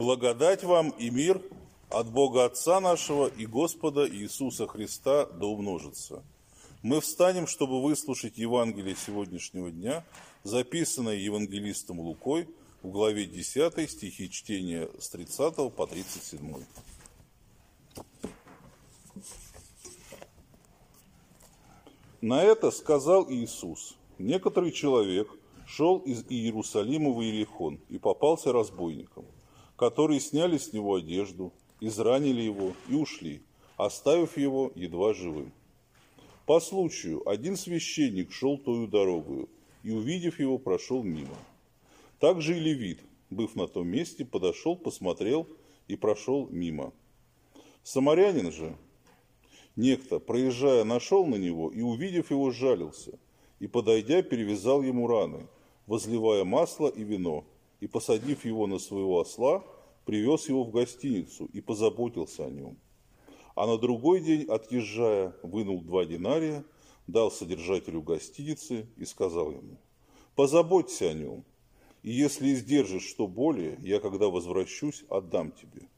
Благодать вам и мир от Бога Отца нашего и Господа Иисуса Христа да умножится. Мы встанем, чтобы выслушать Евангелие сегодняшнего дня, записанное евангелистом Лукой в главе 10 стихи чтения с 30 по 37. На это сказал Иисус, некоторый человек шел из Иерусалима в Иерихон и попался разбойникам, которые сняли с него одежду, изранили его и ушли, оставив его едва живым. По случаю один священник шел тою дорогою и, увидев его, прошел мимо. Также и левит, быв на том месте, подошел, посмотрел и прошел мимо. Самарянин же, Некто, проезжая, нашел на него и, увидев его, жалился, и, подойдя, перевязал ему раны, возливая масло и вино, и, посадив его на своего осла, привез его в гостиницу и позаботился о нем. А на другой день, отъезжая, вынул два динария, дал содержателю гостиницы и сказал ему, «Позаботься о нем, и если издержишь что более, я, когда возвращусь, отдам тебе».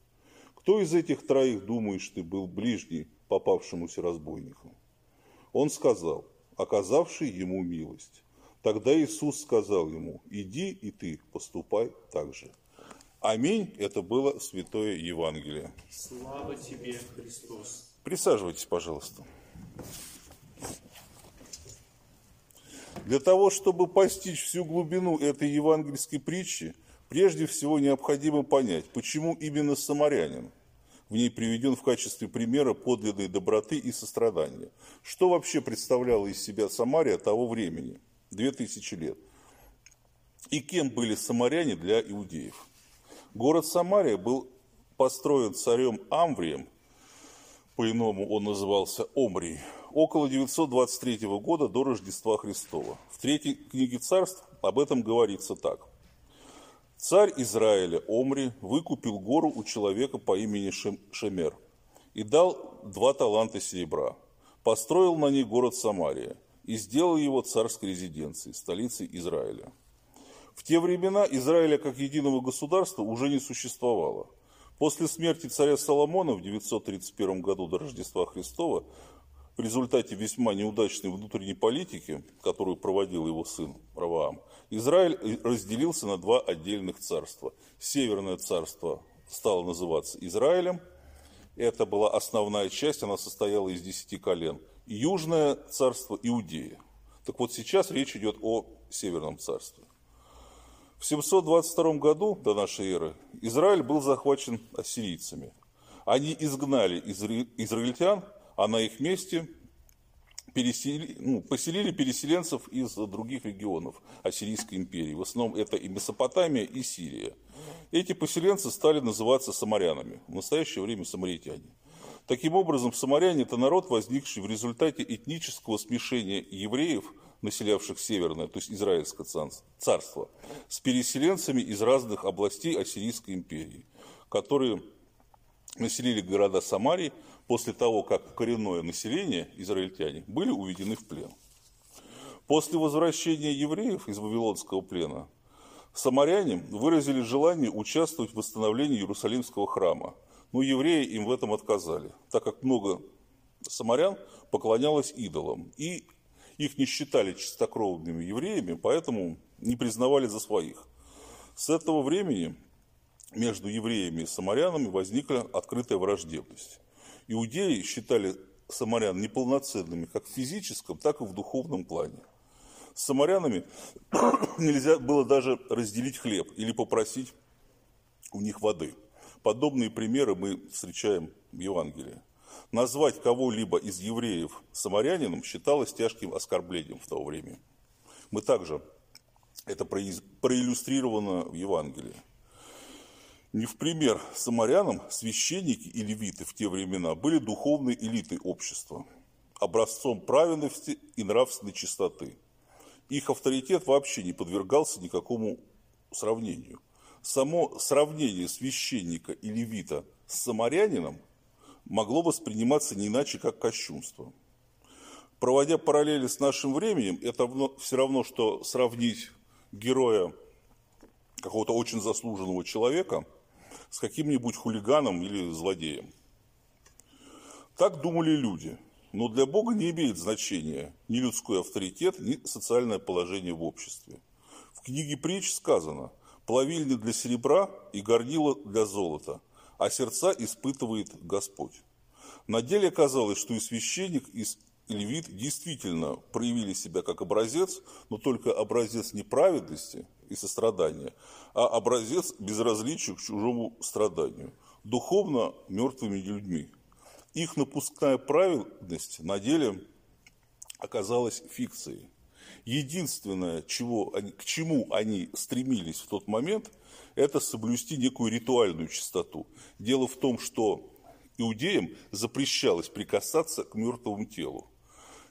Кто из этих троих, думаешь ты, был ближний попавшемуся разбойнику. Он сказал, оказавший ему милость. Тогда Иисус сказал ему, иди и ты поступай так же. Аминь. Это было Святое Евангелие. Слава тебе, Христос. Присаживайтесь, пожалуйста. Для того, чтобы постичь всю глубину этой евангельской притчи, прежде всего необходимо понять, почему именно самарянин – в ней приведен в качестве примера подлинной доброты и сострадания. Что вообще представляла из себя Самария того времени, 2000 лет? И кем были самаряне для иудеев? Город Самария был построен царем Амврием, по-иному он назывался Омрий, около 923 года до Рождества Христова. В третьей книге царств об этом говорится так. Царь Израиля Омри выкупил гору у человека по имени Шемер и дал два таланта серебра. Построил на ней город Самария и сделал его царской резиденцией, столицей Израиля. В те времена Израиля как единого государства уже не существовало. После смерти царя Соломона в 931 году до Рождества Христова в результате весьма неудачной внутренней политики, которую проводил его сын Раваам, Израиль разделился на два отдельных царства. Северное царство стало называться Израилем, это была основная часть, она состояла из десяти колен. Южное царство Иудея. Так вот сейчас речь идет о Северном царстве. В 722 году до нашей эры Израиль был захвачен ассирийцами. Они изгнали израильтян а на их месте пересели, ну, поселили переселенцев из других регионов Ассирийской империи. В основном это и Месопотамия, и Сирия. Эти поселенцы стали называться самарянами, в настоящее время самаритяне. Таким образом, самаряне – это народ, возникший в результате этнического смешения евреев, населявших Северное, то есть Израильское царство, с переселенцами из разных областей Ассирийской империи, которые населили города Самарии после того, как коренное население, израильтяне, были уведены в плен. После возвращения евреев из Вавилонского плена самаряне выразили желание участвовать в восстановлении Иерусалимского храма, но евреи им в этом отказали, так как много самарян поклонялось идолам, и их не считали чистокровными евреями, поэтому не признавали за своих. С этого времени между евреями и самарянами возникла открытая враждебность. Иудеи считали самарян неполноценными как в физическом, так и в духовном плане. С самарянами нельзя было даже разделить хлеб или попросить у них воды. Подобные примеры мы встречаем в Евангелии. Назвать кого-либо из евреев самарянином считалось тяжким оскорблением в то время. Мы также, это проиллюстрировано в Евангелии. Не в пример самарянам священники и левиты в те времена были духовной элитой общества, образцом праведности и нравственной чистоты. Их авторитет вообще не подвергался никакому сравнению. Само сравнение священника и левита с самарянином могло восприниматься не иначе, как кощунство. Проводя параллели с нашим временем, это все равно, что сравнить героя какого-то очень заслуженного человека – с каким-нибудь хулиганом или злодеем. Так думали люди, но для Бога не имеет значения ни людской авторитет, ни социальное положение в обществе. В книге притч сказано «Плавильня для серебра и горнила для золота, а сердца испытывает Господь». На деле оказалось, что и священник, и левит действительно проявили себя как образец, но только образец неправедности и сострадания, а образец безразличия к чужому страданию, духовно мертвыми людьми. Их напускная праведность на деле оказалась фикцией. Единственное, чего к чему они стремились в тот момент, это соблюсти некую ритуальную чистоту. Дело в том, что иудеям запрещалось прикасаться к мертвому телу.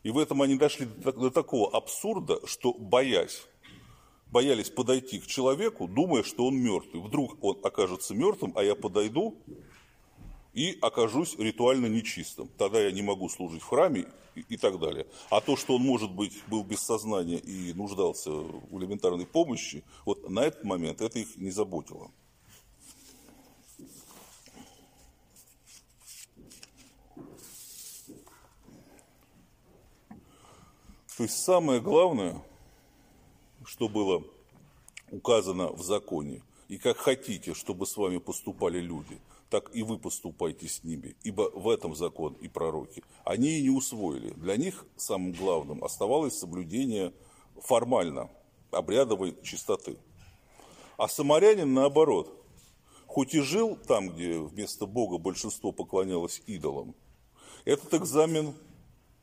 И в этом они дошли до такого абсурда, что боясь, боялись подойти к человеку, думая, что он мертвый. Вдруг он окажется мертвым, а я подойду и окажусь ритуально нечистым. Тогда я не могу служить в храме и, так далее. А то, что он, может быть, был без сознания и нуждался в элементарной помощи, вот на этот момент это их не заботило. То есть самое главное, что было указано в законе, и как хотите, чтобы с вами поступали люди, так и вы поступайте с ними, ибо в этом закон и пророки. Они и не усвоили. Для них самым главным оставалось соблюдение формально обрядовой чистоты. А самарянин наоборот, хоть и жил там, где вместо Бога большинство поклонялось идолам, этот экзамен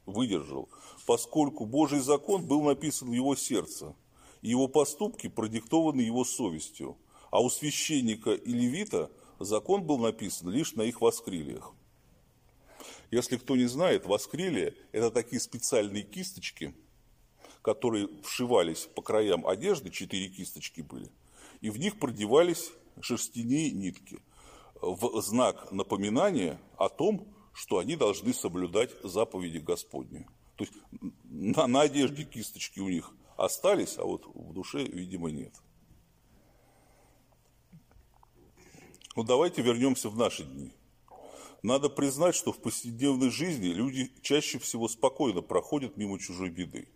выдержал поскольку Божий закон был написан в его сердце, и его поступки продиктованы его совестью, а у священника и левита закон был написан лишь на их воскрилиях. Если кто не знает, воскрилия – это такие специальные кисточки, которые вшивались по краям одежды, четыре кисточки были, и в них продевались шерстяные нитки в знак напоминания о том, что они должны соблюдать заповеди Господни. То есть на, на одежде кисточки у них остались, а вот в душе, видимо, нет. Ну давайте вернемся в наши дни. Надо признать, что в повседневной жизни люди чаще всего спокойно проходят мимо чужой беды.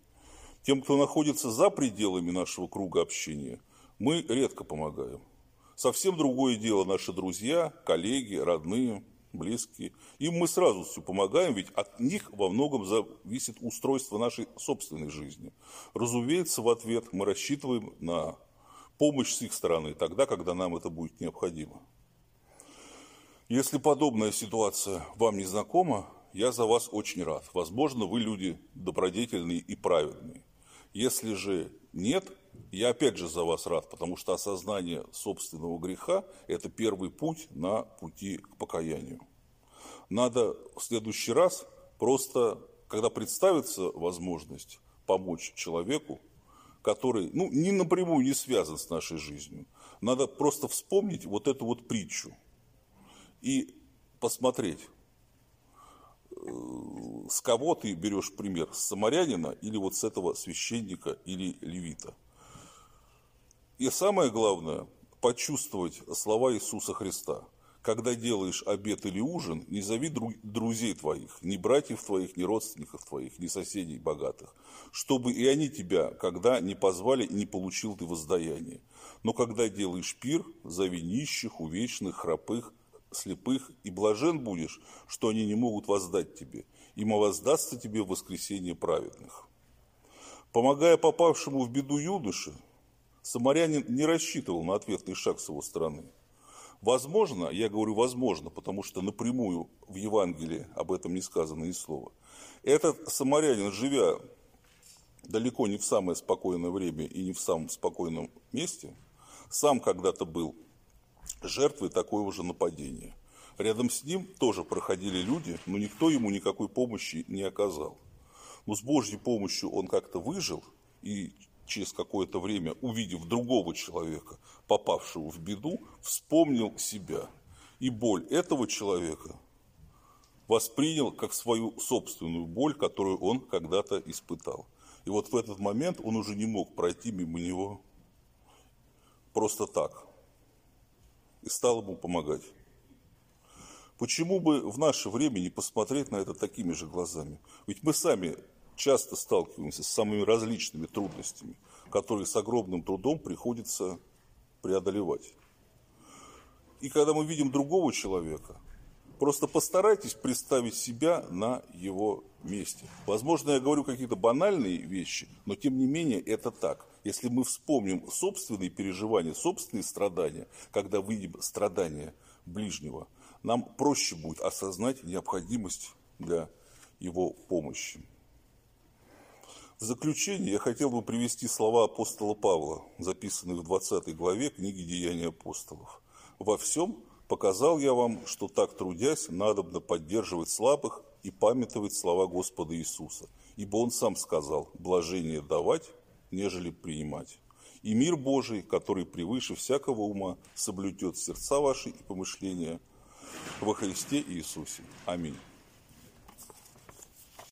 Тем, кто находится за пределами нашего круга общения, мы редко помогаем. Совсем другое дело наши друзья, коллеги, родные – близкие. Им мы сразу все помогаем, ведь от них во многом зависит устройство нашей собственной жизни. Разумеется, в ответ мы рассчитываем на помощь с их стороны тогда, когда нам это будет необходимо. Если подобная ситуация вам не знакома, я за вас очень рад. Возможно, вы люди добродетельные и праведные. Если же нет, я опять же за вас рад, потому что осознание собственного греха – это первый путь на пути к покаянию. Надо в следующий раз просто, когда представится возможность помочь человеку, который ну, не напрямую не связан с нашей жизнью, надо просто вспомнить вот эту вот притчу и посмотреть, э, с кого ты берешь пример, с самарянина или вот с этого священника или левита. И самое главное, почувствовать слова Иисуса Христа. Когда делаешь обед или ужин, не зови друзей твоих, ни братьев твоих, ни родственников твоих, ни соседей богатых, чтобы и они тебя, когда не позвали, не получил ты воздаяние. Но когда делаешь пир, зови нищих, увечных, храпых, слепых, и блажен будешь, что они не могут воздать тебе, имо воздастся тебе в воскресение праведных. Помогая попавшему в беду юноше, Самарянин не рассчитывал на ответный шаг с его стороны. Возможно, я говорю возможно, потому что напрямую в Евангелии об этом не сказано ни слова. Этот самарянин, живя далеко не в самое спокойное время и не в самом спокойном месте, сам когда-то был жертвой такого же нападения. Рядом с ним тоже проходили люди, но никто ему никакой помощи не оказал. Но с Божьей помощью он как-то выжил и через какое-то время, увидев другого человека, попавшего в беду, вспомнил себя. И боль этого человека воспринял как свою собственную боль, которую он когда-то испытал. И вот в этот момент он уже не мог пройти мимо него просто так. И стал ему помогать. Почему бы в наше время не посмотреть на это такими же глазами? Ведь мы сами часто сталкиваемся с самыми различными трудностями, которые с огромным трудом приходится преодолевать. И когда мы видим другого человека, просто постарайтесь представить себя на его месте. Возможно, я говорю какие-то банальные вещи, но тем не менее это так. Если мы вспомним собственные переживания, собственные страдания, когда выйдем страдания ближнего, нам проще будет осознать необходимость для его помощи. В заключение я хотел бы привести слова апостола Павла, записанные в 20 главе книги «Деяния апостолов». «Во всем показал я вам, что так трудясь, надобно поддерживать слабых и памятовать слова Господа Иисуса, ибо Он сам сказал, блажение давать, нежели принимать. И мир Божий, который превыше всякого ума, соблюдет сердца ваши и помышления во Христе Иисусе. Аминь.